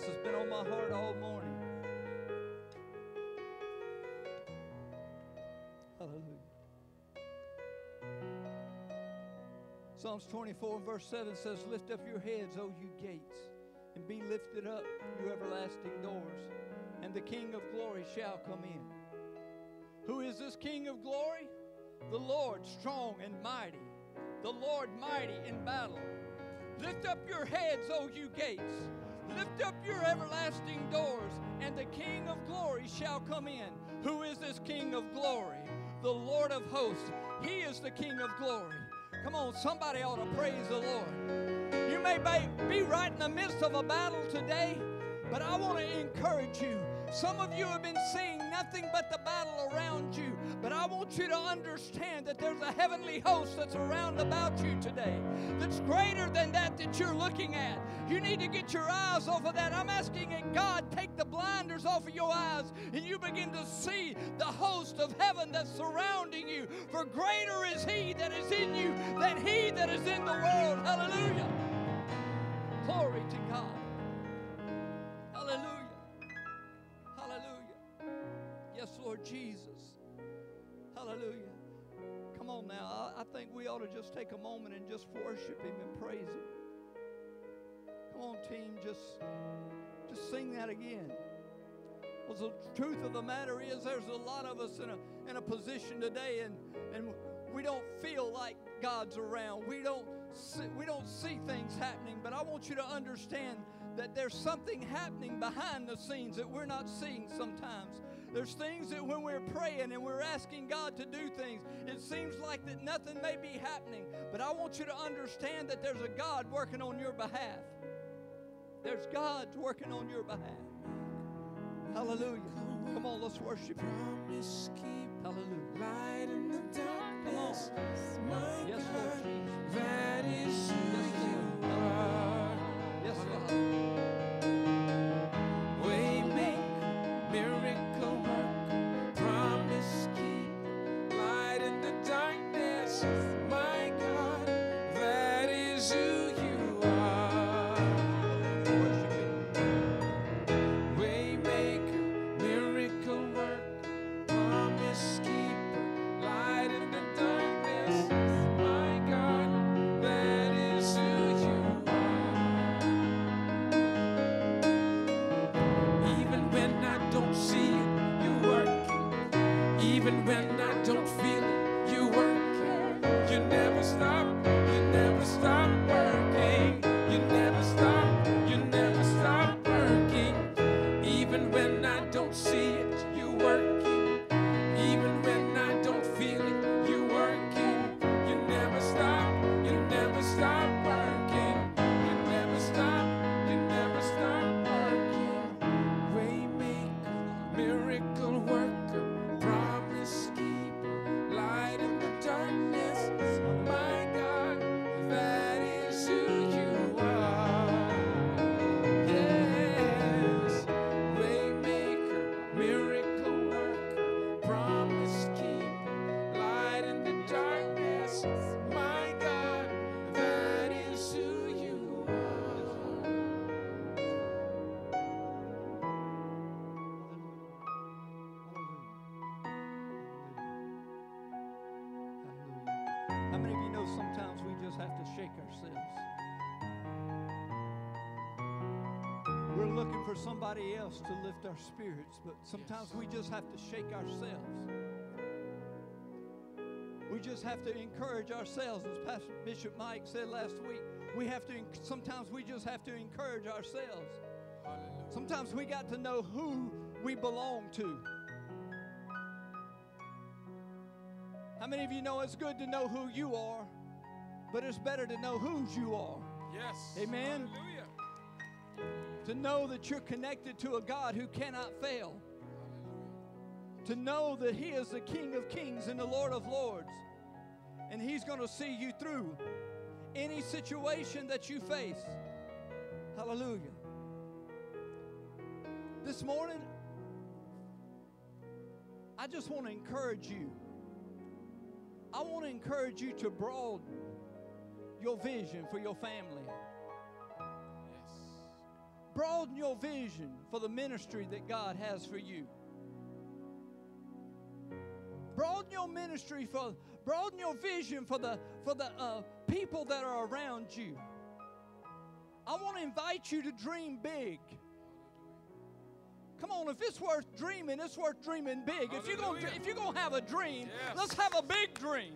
Jesus has been on my heart all morning. Hallelujah. Psalms 24 verse 7 says, Lift up your heads, O you gates, and be lifted up, you everlasting doors, and the King of glory shall come in. Who is this King of glory? The Lord strong and mighty, the Lord mighty in battle. Lift up your heads, O you gates. Lift up your everlasting doors, and the King of glory shall come in. Who is this King of glory? The Lord of hosts. He is the King of glory. Come on, somebody ought to praise the Lord. You may be right in the midst of a battle today, but I want to encourage you. Some of you have been seeing nothing but the battle around you. But I want you to understand that there's a heavenly host that's around about you today that's greater than that that you're looking at. You need to get your eyes off of that. I'm asking that God take the blinders off of your eyes and you begin to see the host of heaven that's surrounding you. For greater is He that is in you than He that is in the world. Hallelujah. Glory to God. Jesus. Hallelujah. Come on now. I, think we ought to just take a moment and just worship Him and praise Him. Come on, team, just, just sing that again. Well, the truth of the matter is, there's a lot of us in a, in a position today, and, and we don't feel like God's around. We don't, see, we don't see things happening, but I want you to understand that there's something happening behind the scenes that we're not seeing sometimes. There's things that when we're praying and we're asking God to do things, it seems like that nothing may be happening. But I want you to understand that there's a God working on your behalf. There's God working on your behalf. Hallelujah. Come on, let's worship Him. Hallelujah. Light in the darkness. Come on. Yes, Lord Jesus. That is who you are. Somebody else to lift our spirits, but sometimes yes. we just have to shake ourselves. We just have to encourage ourselves, as Pastor Bishop Mike said last week. We have to. Sometimes we just have to encourage ourselves. Hallelujah. Sometimes we got to know who we belong to. How many of you know it's good to know who you are, but it's better to know whose you are? Yes. Amen. Hallelujah to know that you're connected to a God who cannot fail, to know that He is the King of kings and the Lord of lords, and He's going to see you through any situation that you face. Hallelujah. This morning, I just want to encourage you. I want to encourage you to broaden your vision for your family. Broaden your vision for the ministry that God has for you. Broaden your ministry for broaden your vision for the for the uh, people that are around you. I want to invite you to dream big. Come on, if it's worth dreaming, it's worth dreaming big. If you're gonna if you're gonna have a dream, Yes. let's have a big dream.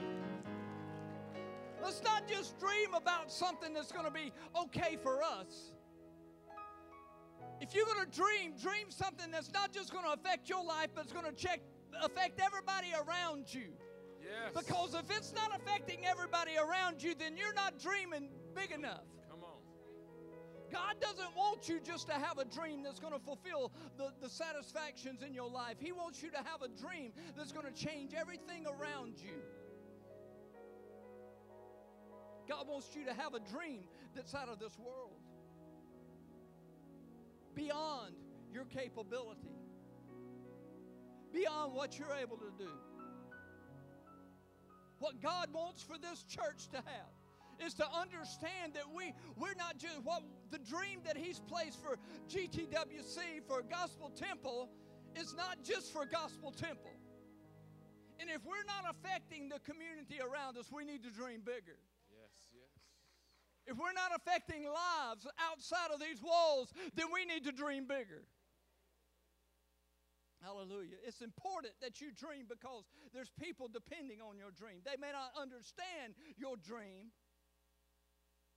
Let's not just dream about something that's going to be okay for us. If you're going to dream, dream something that's not just going to affect your life, but it's going to check, affect everybody around you. Yes. Because if it's not affecting everybody around you, then you're not dreaming big enough. Come on. God doesn't want you just to have a dream that's going to fulfill the, the satisfactions in your life. He wants you to have a dream that's going to change everything around you. God wants you to have a dream that's out of this world, beyond your capability, beyond what you're able to do. What God wants for this church to have is to understand that we we're not just what the dream that he's placed for GTWC for Gospel Temple is not just for Gospel Temple. And if we're not affecting the community around us, we need to dream bigger. If we're not affecting lives outside of these walls, then we need to dream bigger. Hallelujah. It's important that you dream because there's people depending on your dream. They may not understand your dream,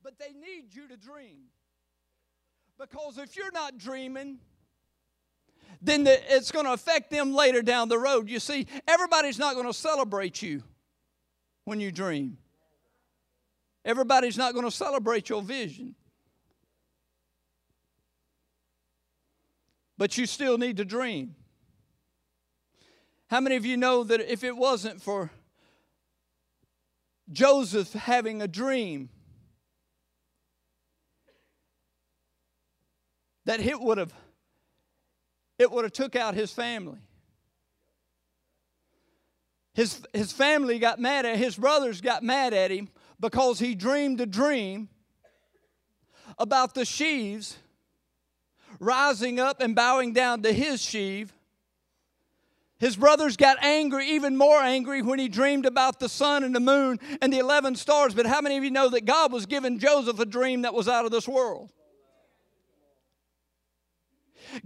but they need you to dream. Because if you're not dreaming, then the, it's going to affect them later down the road. You see, everybody's not going to celebrate you when you dream. Everybody's not going to celebrate your vision. But you still need to dream. How many of you know that if it wasn't for Joseph having a dream, that it would have it would have took out his family. His, his family got mad at his brothers got mad at him because he dreamed a dream about the sheaves rising up and bowing down to his sheave. His brothers got angry, even more angry, when he dreamed about the sun and the moon and the 11 stars. But how many of you know that God was giving Joseph a dream that was out of this world?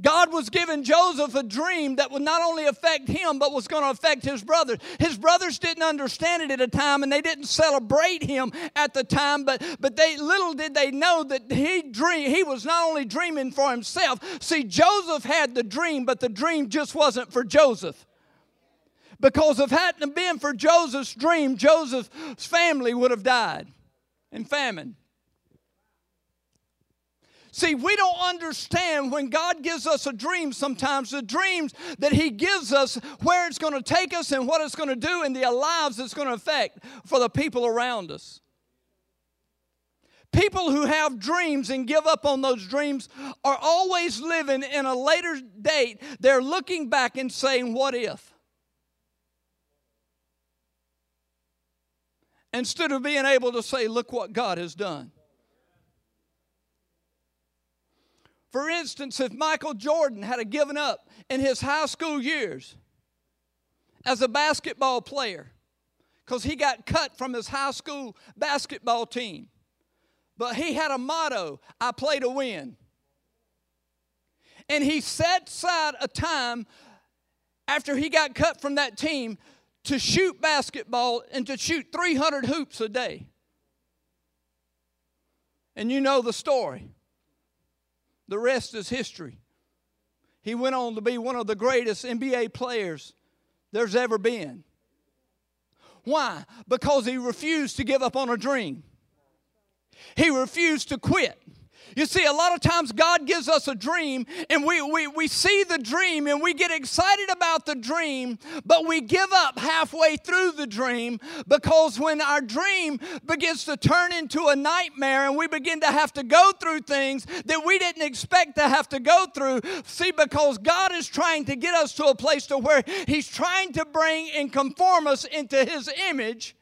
God was giving Joseph a dream that would not only affect him, but was going to affect his brothers. His brothers didn't understand it at a time, and they didn't celebrate him at the time. But but they little did they know that he dream he was not only dreaming for himself. See, Joseph had the dream, but the dream just wasn't for Joseph. Because if it hadn't been for Joseph's dream, Joseph's family would have died in famine. See, we don't understand when God gives us a dream sometimes, the dreams that He gives us, where it's going to take us and what it's going to do and the lives it's going to affect for the people around us. People who have dreams and give up on those dreams are always living in a later date. They're looking back and saying, What if? Instead of being able to say, Look what God has done. For instance, if Michael Jordan had given up in his high school years as a basketball player, because he got cut from his high school basketball team, but he had a motto I play to win. And he set aside a time after he got cut from that team to shoot basketball and to shoot 300 hoops a day. And you know the story. The rest is history. He went on to be one of the greatest NBA players there's ever been. Why? Because he refused to give up on a dream. He refused to quit. You see, a lot of times God gives us a dream and we, we, we see the dream and we get excited about the dream, but we give up halfway through the dream because when our dream begins to turn into a nightmare and we begin to have to go through things that we didn't expect to have to go through, see, because God is trying to get us to a place to where He's trying to bring and conform us into His image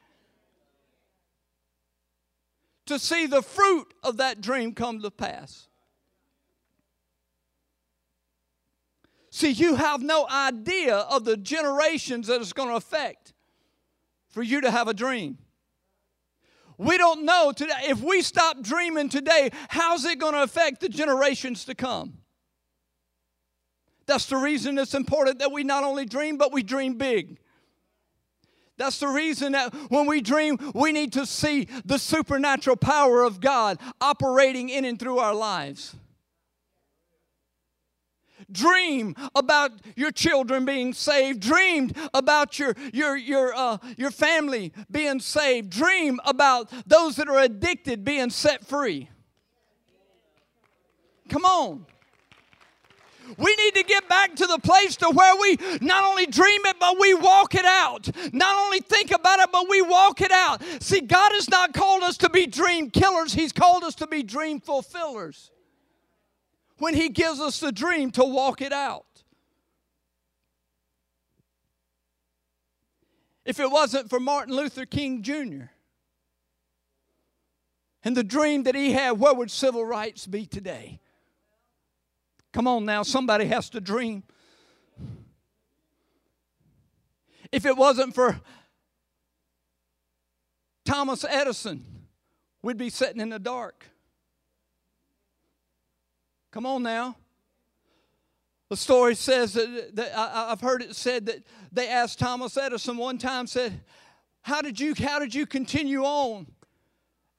to see the fruit of that dream come to pass. See, you have no idea of the generations that it's going to affect for you to have a dream. We don't know today. If we stop dreaming today, how's it going to affect the generations to come? That's the reason it's important that we not only dream, but we dream big. That's the reason that when we dream, we need to see the supernatural power of God operating in and through our lives. Dream about your children being saved. Dream about your, your, your, uh, your family being saved. Dream about those that are addicted being set free. Come on. We need to get back to the place to where we not only dream it, but we walk it out. Not only think about it, but we walk it out. See, God has not called us to be dream killers, He's called us to be dream fulfillers when He gives us the dream to walk it out. If it wasn't for Martin Luther King Jr. and the dream that he had, where would civil rights be today? Come on now, somebody has to dream. If it wasn't for Thomas Edison, we'd be sitting in the dark. Come on now. The story says that, that I, have heard it said that they asked Thomas Edison one time, said, "How did you how did you continue on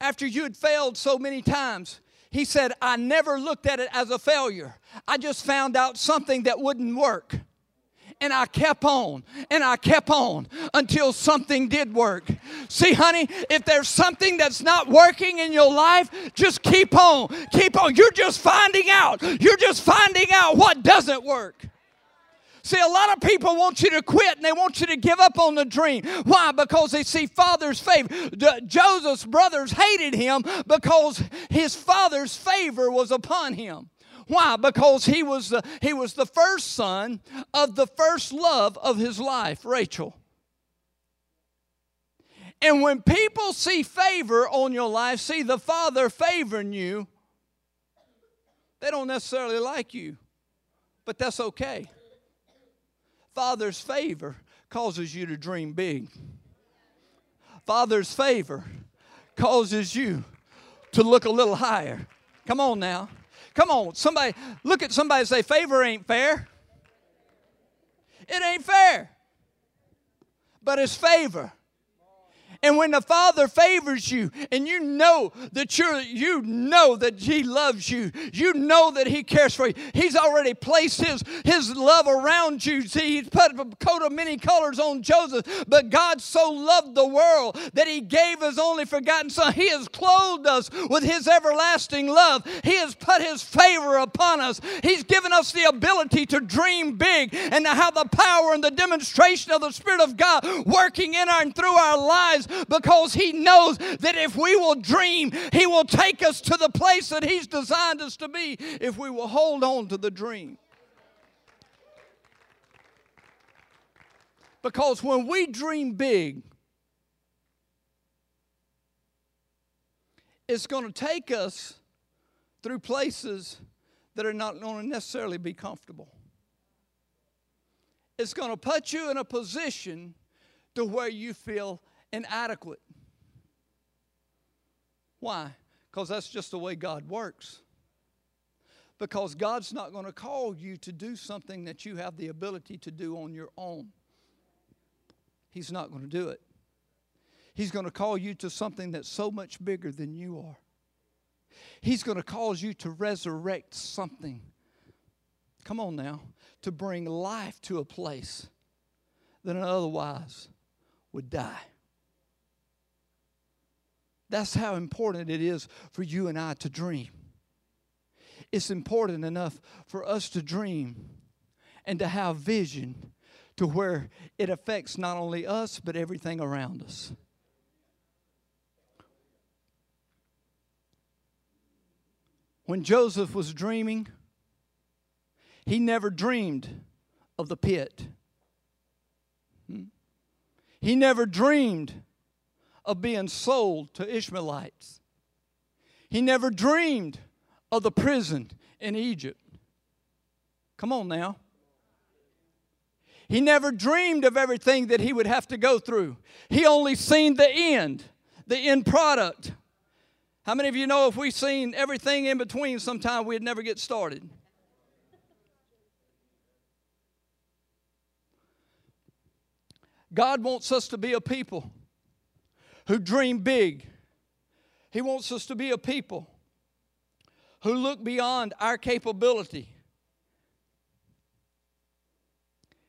after you had failed so many times?" He said, "I never looked at it as a failure. I just found out something that wouldn't work." and I kept on and I kept on until something did work. See, honey, if there's something that's not working in your life, just keep on. Keep on. You're just finding out. You're just finding out what doesn't work. See, a lot of people want you to quit and they want you to give up on the dream. Why? Because they see father's favor. Joseph's brothers hated him because his father's favor was upon him. Why? Because he was the, he was the first son of the first love of his life, Rachel. And when people see favor on your life, see the Father favoring you, they don't necessarily like you, but that's okay. Father's favor causes you to dream big. Father's favor causes you to look a little higher. Come on now. Come on, somebody, look at somebody say, favor ain't fair. It ain't fair. But it's favor. And when the Father favors you and you know that you're, you know that He loves you, you know that He cares for you, He's already placed His, His love around you. See, He's put a coat of many colors on Joseph, but God so loved the world that He gave His only begotten Son. He has clothed us with His everlasting love. He has put His favor upon us. He's given us the ability to dream big and to have the power and the demonstration of the Spirit of God working in our and through our lives because He knows that if we will dream, He will take us to the place that He's designed us to be if we will hold on to the dream. Because when we dream big, it's going to take us through places that are not going to necessarily be comfortable. It's going to put you in a position to where you feel inadequate. Why? Because that's just the way God works. Because God's not going to call you to do something that you have the ability to do on your own. He's not going to do it. He's going to call you to something that's so much bigger than you are. He's going to cause you to resurrect something. Come on now, to bring life to a place that otherwise would die. That's how important it is for you and I to dream. It's important enough for us to dream and to have vision to where it affects not only us, but everything around us. When Joseph was dreaming, he never dreamed of the pit. Hmm? He never dreamed of being sold to Ishmaelites. He never dreamed of the prison in Egypt. Come on now. He never dreamed of everything that he would have to go through. He only seen the end, the end product. How many of you know if we seen everything in between, sometime we'd never get started? God wants us to be a people who dream big. He wants us to be a people who look beyond our capability.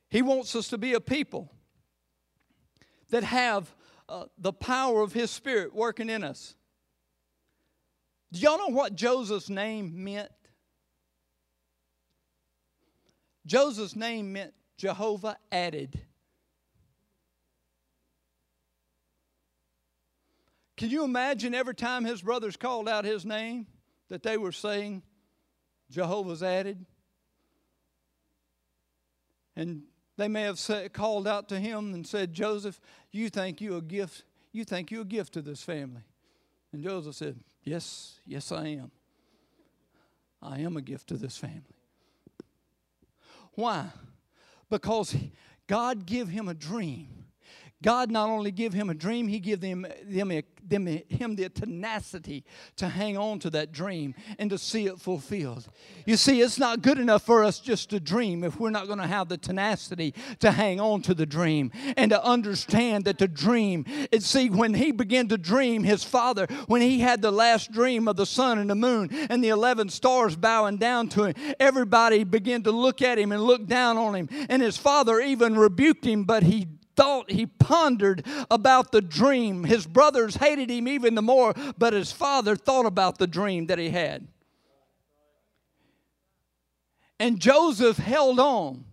He wants us to be a people that have uh, the power of His Spirit working in us. Do y'all know what Joseph's name meant? Joseph's name meant Jehovah added. Can you imagine every time his brothers called out his name that they were saying, Jehovah's added? And they may have said, called out to him and said, Joseph, you think you a gift, you think you a gift to this family. And Joseph said, Yes, yes, I am. I am a gift to this family. Why? Because God gave him a dream God not only give him a dream, he give them, them, them, him the tenacity to hang on to that dream and to see it fulfilled. You see, it's not good enough for us just to dream if we're not going to have the tenacity to hang on to the dream and to understand that the dream, and see, when he began to dream, his father, when he had the last dream of the sun and the moon and the 11 stars bowing down to him, everybody began to look at him and look down on him. And his father even rebuked him, but he thought, he pondered about the dream. His brothers hated him even the more, but his father thought about the dream that he had. And Joseph held on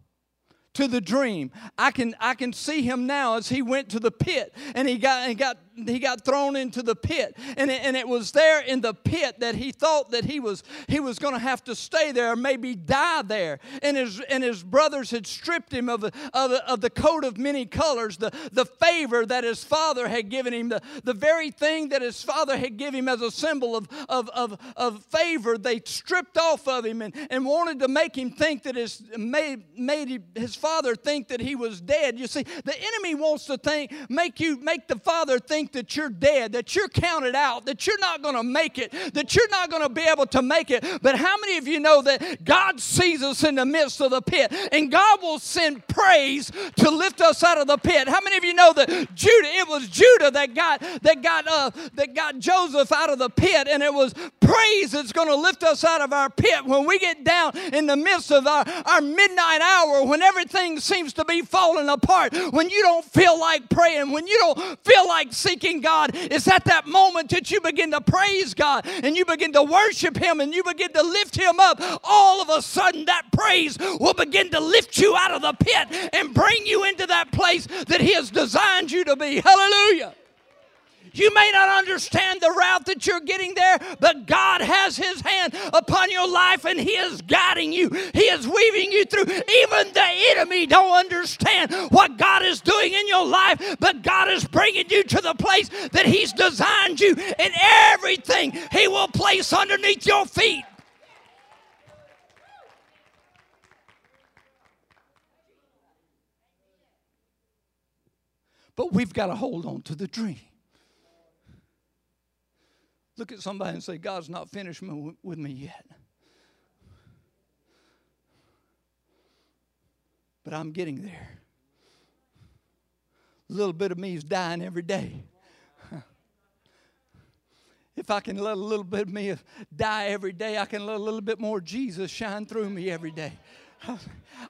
to the dream. I can I can see him now as he went to the pit and he got and got he got thrown into the pit. And it, and it was there in the pit that he thought that he was he was going to have to stay there maybe die there. And his and his brothers had stripped him of, of, of the coat of many colors the, the favor that his father had given him the, the very thing that his father had given him as a symbol of, of, of, of favor. They stripped off of him and, and wanted to make him think that his made, made his father think that he was dead. You see the enemy wants to think make you make the father think think that you're dead, that you're counted out, that you're not going to make it, that you're not going to be able to make it. But how many of you know that God sees us in the midst of the pit and God will send praise to lift us out of the pit? How many of you know that Judah, it was Judah that got that got uh, that got Joseph out of the pit, and it was praise that's going to lift us out of our pit when we get down in the midst of our, our midnight hour when everything seems to be falling apart, when you don't feel like praying, when you don't feel like seeking God, is at that moment that you begin to praise God and you begin to worship Him and you begin to lift Him up. All of a sudden, that praise will begin to lift you out of the pit and bring you into that place that He has designed you to be. Hallelujah. You may not understand the route that you're getting there, but God has His hand upon your life and He is guiding you. He is weaving you through. Even the enemy don't understand what God is doing in your life, but God is bringing you to the place that He's designed you and everything He will place underneath your feet. But we've got to hold on to the dream. Look at somebody and say, God's not finished with me yet. But I'm getting there. A little bit of me is dying every day. If I can let a little bit of me die every day, I can let a little bit more Jesus shine through me every day.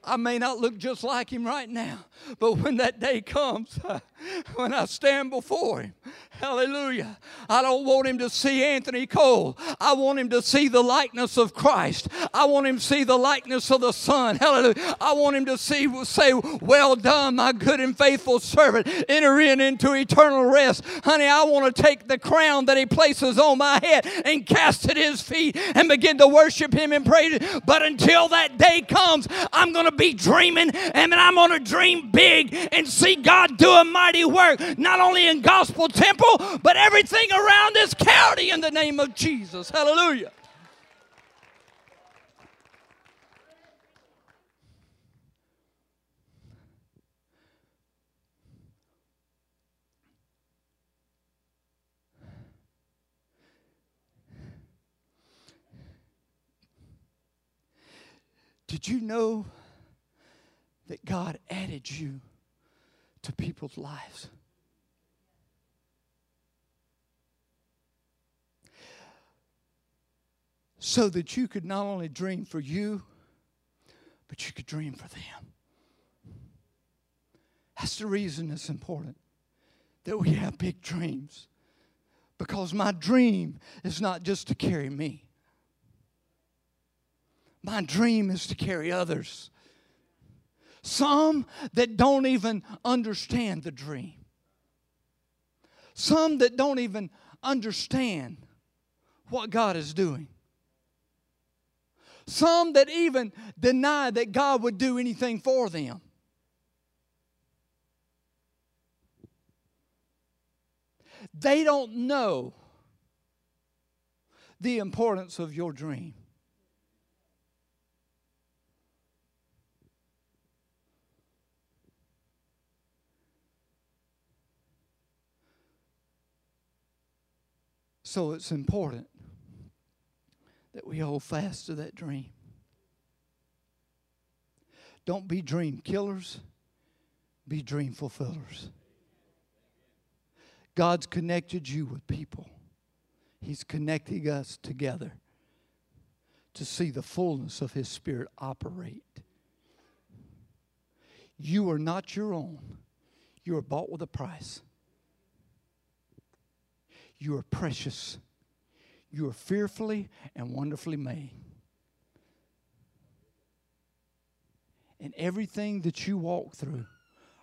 I may not look just like him right now, but when that day comes, when I stand before him, hallelujah, I don't want him to see Anthony Cole. I want him to see the likeness of Christ. I want him to see the likeness of the Son. Hallelujah. I want him to see, say, Well done, my good and faithful servant. Enter in into eternal rest. Honey, I want to take the crown that he places on my head and cast it at his feet and begin to worship him and praise him. But until that day comes, I'm going to be dreaming and I'm going to dream big and see God do a mighty work, not only in Gospel Temple, but everything around this county in the name of Jesus. Hallelujah. Did you know that God added you to people's lives? So that you could not only dream for you, but you could dream for them. That's the reason it's important that we have big dreams. Because my dream is not just to carry me, my dream is to carry others. Some that don't even understand the dream, some that don't even understand what God is doing. Some that even deny that God would do anything for them. They don't know the importance of your dream. So it's important that we hold fast to that dream. Don't be dream killers, be dream fulfillers. God's connected you with people, He's connecting us together to see the fullness of His Spirit operate. You are not your own, you are bought with a price. You are precious. You are fearfully and wonderfully made. And everything that you walk through,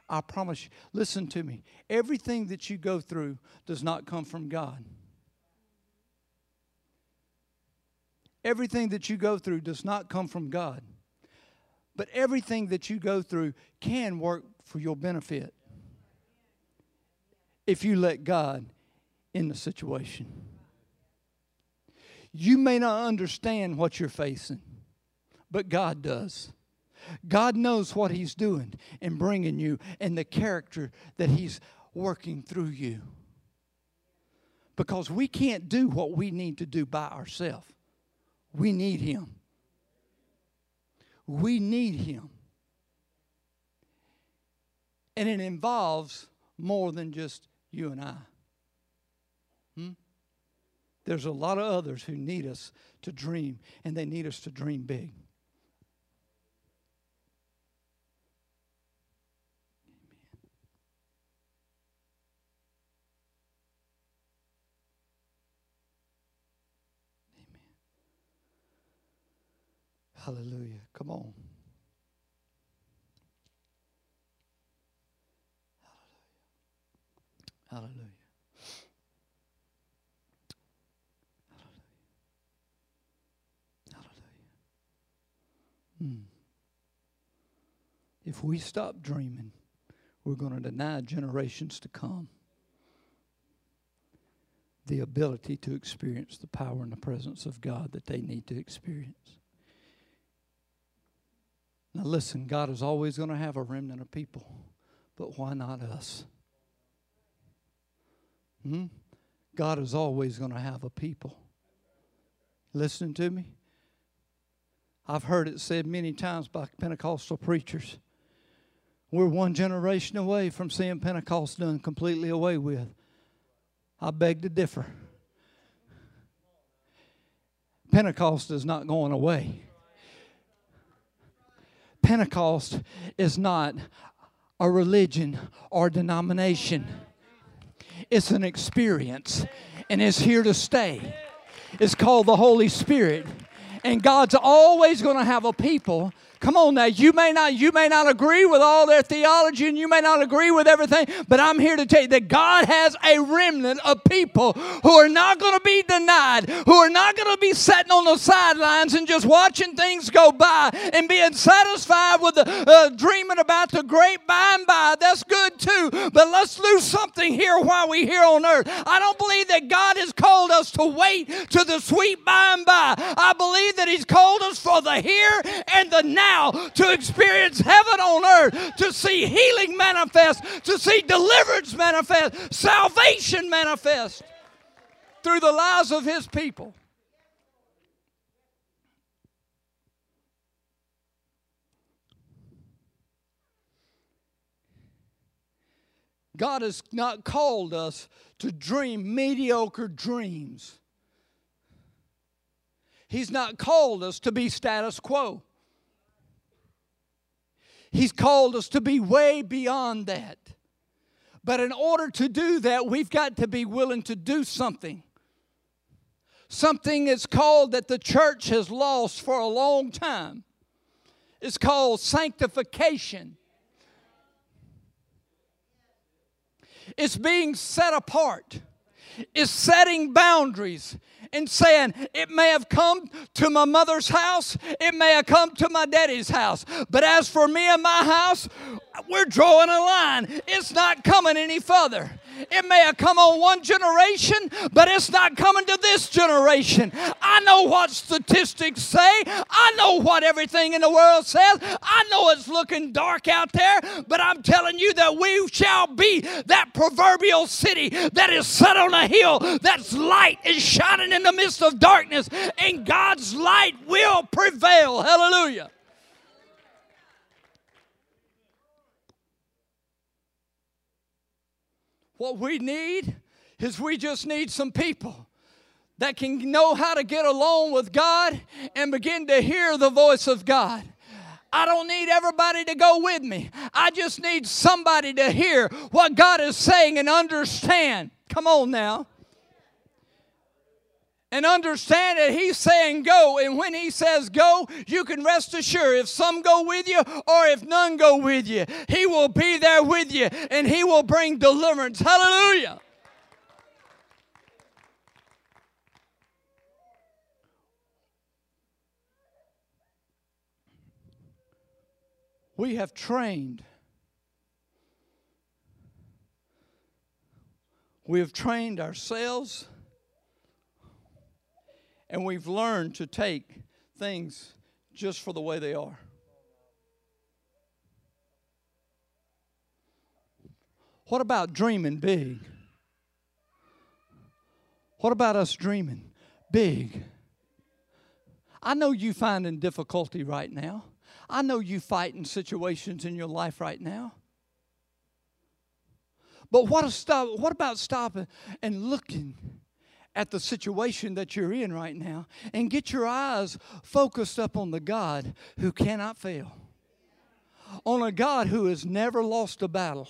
I promise you, listen to me. Everything that you go through does not come from God. Everything that you go through does not come from God. But everything that you go through can work for your benefit if you let God in the situation. You may not understand what you're facing, but God does. God knows what He's doing and bringing you and the character that He's working through you. Because we can't do what we need to do by ourselves, we need Him. We need Him. And it involves more than just you and I. Hmm? There's a lot of others who need us to dream, and they need us to dream big. Hallelujah. Come on. Hallelujah. Hallelujah. Hmm. If we stop dreaming, we're going to deny generations to come the ability to experience the power and the presence of God that they need to experience. Now, listen, God is always going to have a remnant of people, but why not us? Hmm? God is always going to have a people. Listen to me. I've heard it said many times by Pentecostal preachers. We're one generation away from seeing Pentecost done completely away with. I beg to differ. Pentecost is not going away. Pentecost is not a religion or denomination, it's an experience, and it's here to stay. It's called the Holy Spirit. And God's always going to have a people Come on now, you may not you may not agree with all their theology and you may not agree with everything, but I'm here to tell you that God has a remnant of people who are not going to be denied, who are not going to be sitting on the sidelines and just watching things go by and being satisfied with the uh, dreaming about the great by and by. That's good too, but let's do something here while we're here on earth. I don't believe that God has called us to wait to the sweet by and by. I believe that He's called us for the here and the now to experience heaven on earth, to see healing manifest, to see deliverance manifest, salvation manifest through the lives of his people. God has not called us to dream mediocre dreams. He's not called us to be status quo. He's called us to be way beyond that. But in order to do that, we've got to be willing to do something. Something is called that the church has lost for a long time. It's called sanctification. It's being set apart. It's setting boundaries and saying, It may have come to my mother's house, it may have come to my daddy's house, but as for me and my house, we're drawing a line. It's not coming any further. It may have come on one generation, but it's not coming to this generation. I know what statistics say. I know what everything in the world says. I know it's looking dark out there, but I'm telling you that we shall be that proverbial city that is set on a hill, that's light is shining in the midst of darkness, and God's light will prevail. Hallelujah. What we need is we just need some people that can know how to get along with God and begin to hear the voice of God. I don't need everybody to go with me. I just need somebody to hear what God is saying and understand. Come on now and understand that he's saying go. And when he says go, you can rest assured if some go with you or if none go with you, he will be there with you and he will bring deliverance. Hallelujah. We have trained. We have trained ourselves and we've learned to take things just for the way they are. What about dreaming big? What about us dreaming big? I know you finding difficulty right now. I know you fighting situations in your life right now. But what, stop, what about stopping and looking at the situation that you're in right now and get your eyes focused up on the God who cannot fail on a God who has never lost a battle.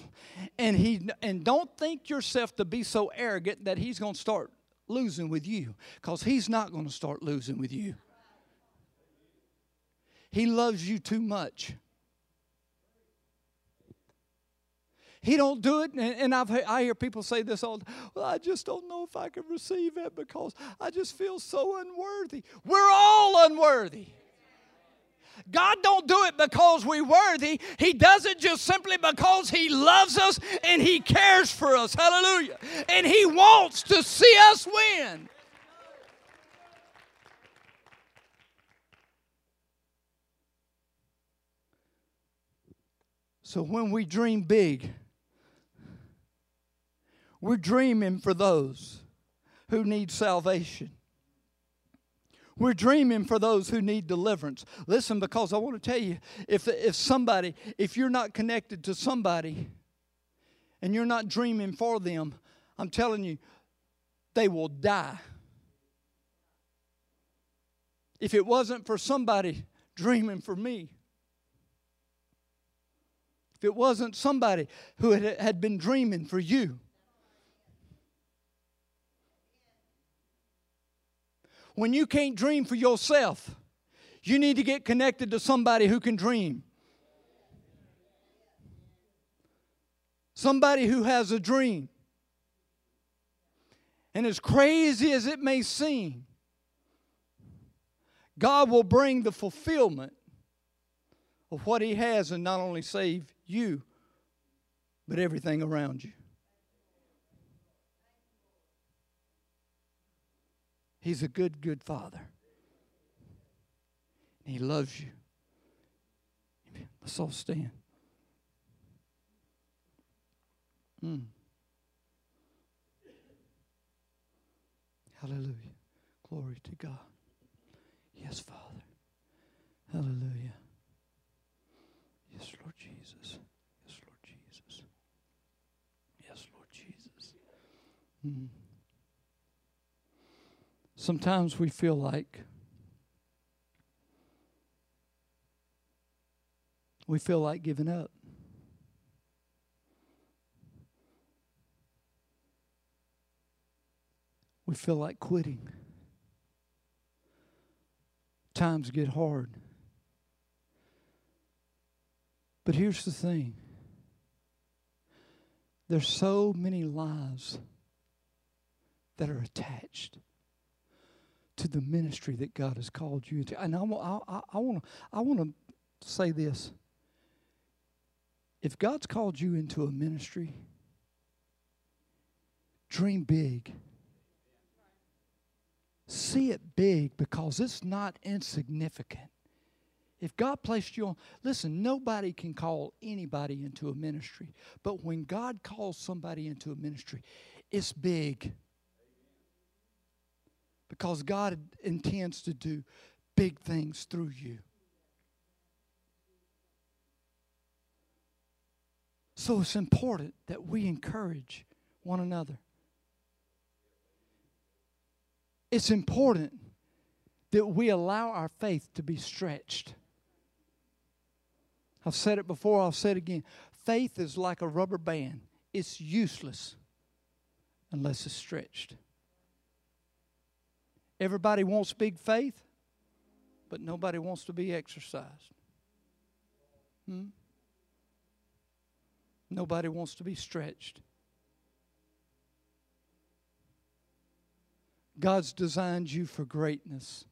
And he and don't think yourself to be so arrogant that he's going to start losing with you cuz he's not going to start losing with you. He loves you too much. He don't do it, and I've, I hear people say this all. Well, I just don't know if I can receive it because I just feel so unworthy. We're all unworthy. God don't do it because we're worthy. He does it just simply because He loves us and He cares for us. Hallelujah. And He wants to see us win. So when we dream big, we're dreaming for those who need salvation. We're dreaming for those who need deliverance. Listen, because I want to tell you if, if somebody, if you're not connected to somebody and you're not dreaming for them, I'm telling you, they will die. If it wasn't for somebody dreaming for me, if it wasn't somebody who had, had been dreaming for you, when you can't dream for yourself, you need to get connected to somebody who can dream. Somebody who has a dream. And as crazy as it may seem, God will bring the fulfillment of what He has and not only save you, but everything around you. He's a good, good father. He loves you. Let's all stand. Mm. Hallelujah. Glory to God. Yes, Father. Hallelujah. Yes, Lord Jesus. Yes, Lord Jesus. Yes, Lord Jesus. Hmm. Sometimes we feel like we feel like giving up. We feel like quitting. Times get hard. But here's the thing there's so many lives that are attached to the ministry that God has called you to. And I, I, I want to I want to say this. If God's called you into a ministry, dream big. See it big because it's not insignificant. If God placed you on, listen, nobody can call anybody into a ministry. But when God calls somebody into a ministry, it's big. Because God intends to do big things through you. So it's important that we encourage one another. It's important that we allow our faith to be stretched. I've said it before, I'll say it again. Faith is like a rubber band, it's useless unless it's stretched. Everybody wants big faith, but nobody wants to be exercised. Hmm? Nobody wants to be stretched. God's designed you for greatness.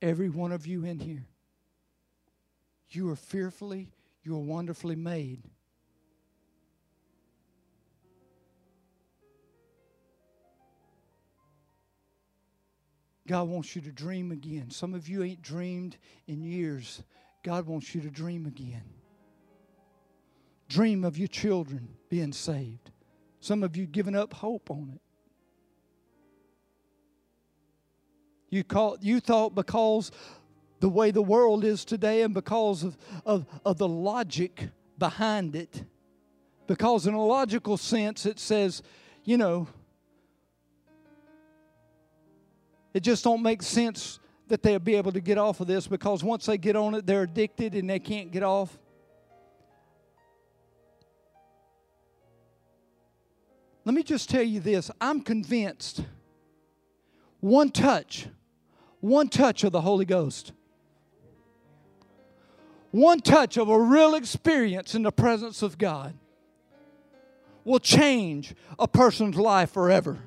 Every one of you in here. You are fearfully, you are wonderfully made. God wants you to dream again. Some of you ain't dreamed in years. God wants you to dream again. Dream of your children being saved. Some of you giving up hope on it. You, call, you thought because the way the world is today and because of, of, of the logic behind it. Because, in a logical sense, it says, you know, it just don't make sense that they'll be able to get off of this because once they get on it, they're addicted and they can't get off. Let me just tell you this I'm convinced one touch, one touch of the Holy Ghost one touch of a real experience in the presence of God will change a person's life forever.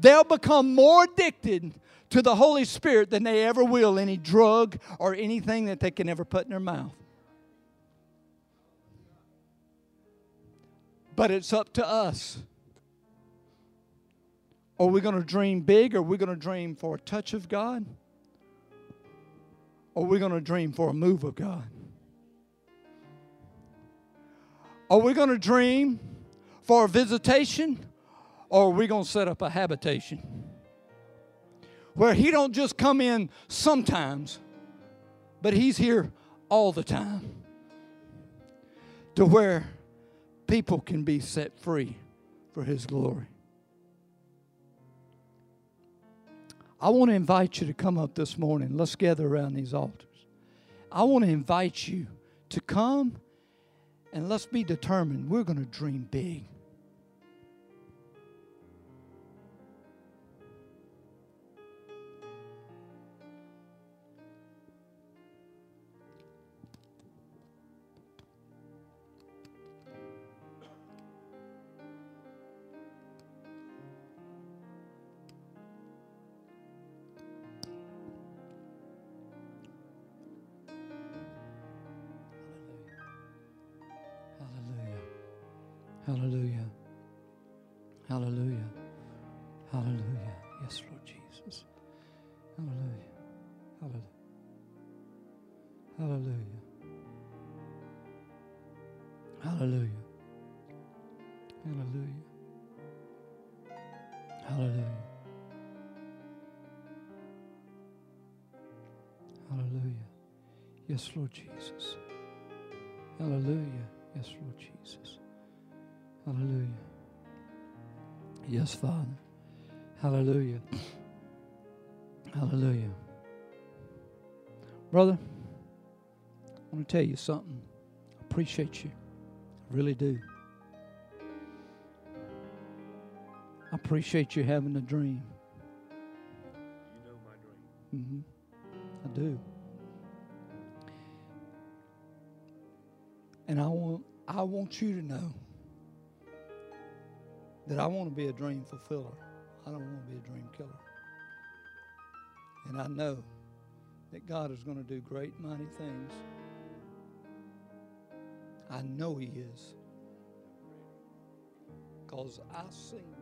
They'll become more addicted to the Holy Spirit than they ever will any drug or anything that they can ever put in their mouth. But it's up to us. Are we going to dream big? Or are we going to dream for a touch of God? Or are we going to dream for a move of God? Are we going to dream for a visitation or are we going to set up a habitation? Where he don't just come in sometimes, but he's here all the time. To where people can be set free for his glory. I want to invite you to come up this morning. Let's gather around these altars. I want to invite you to come and let's be determined. We're going to dream big. Yes, Lord Jesus. Hallelujah. Yes, Lord Jesus. Hallelujah. Yes, Father. Hallelujah. Hallelujah. Brother, I want to tell you something. I appreciate you. I really do. I appreciate you having a dream. You know my dream. Mm-hmm. I do. And I want I want you to know that I want to be a dream fulfiller. I don't want to be a dream killer. And I know that God is going to do great mighty things. I know he is. Because I seen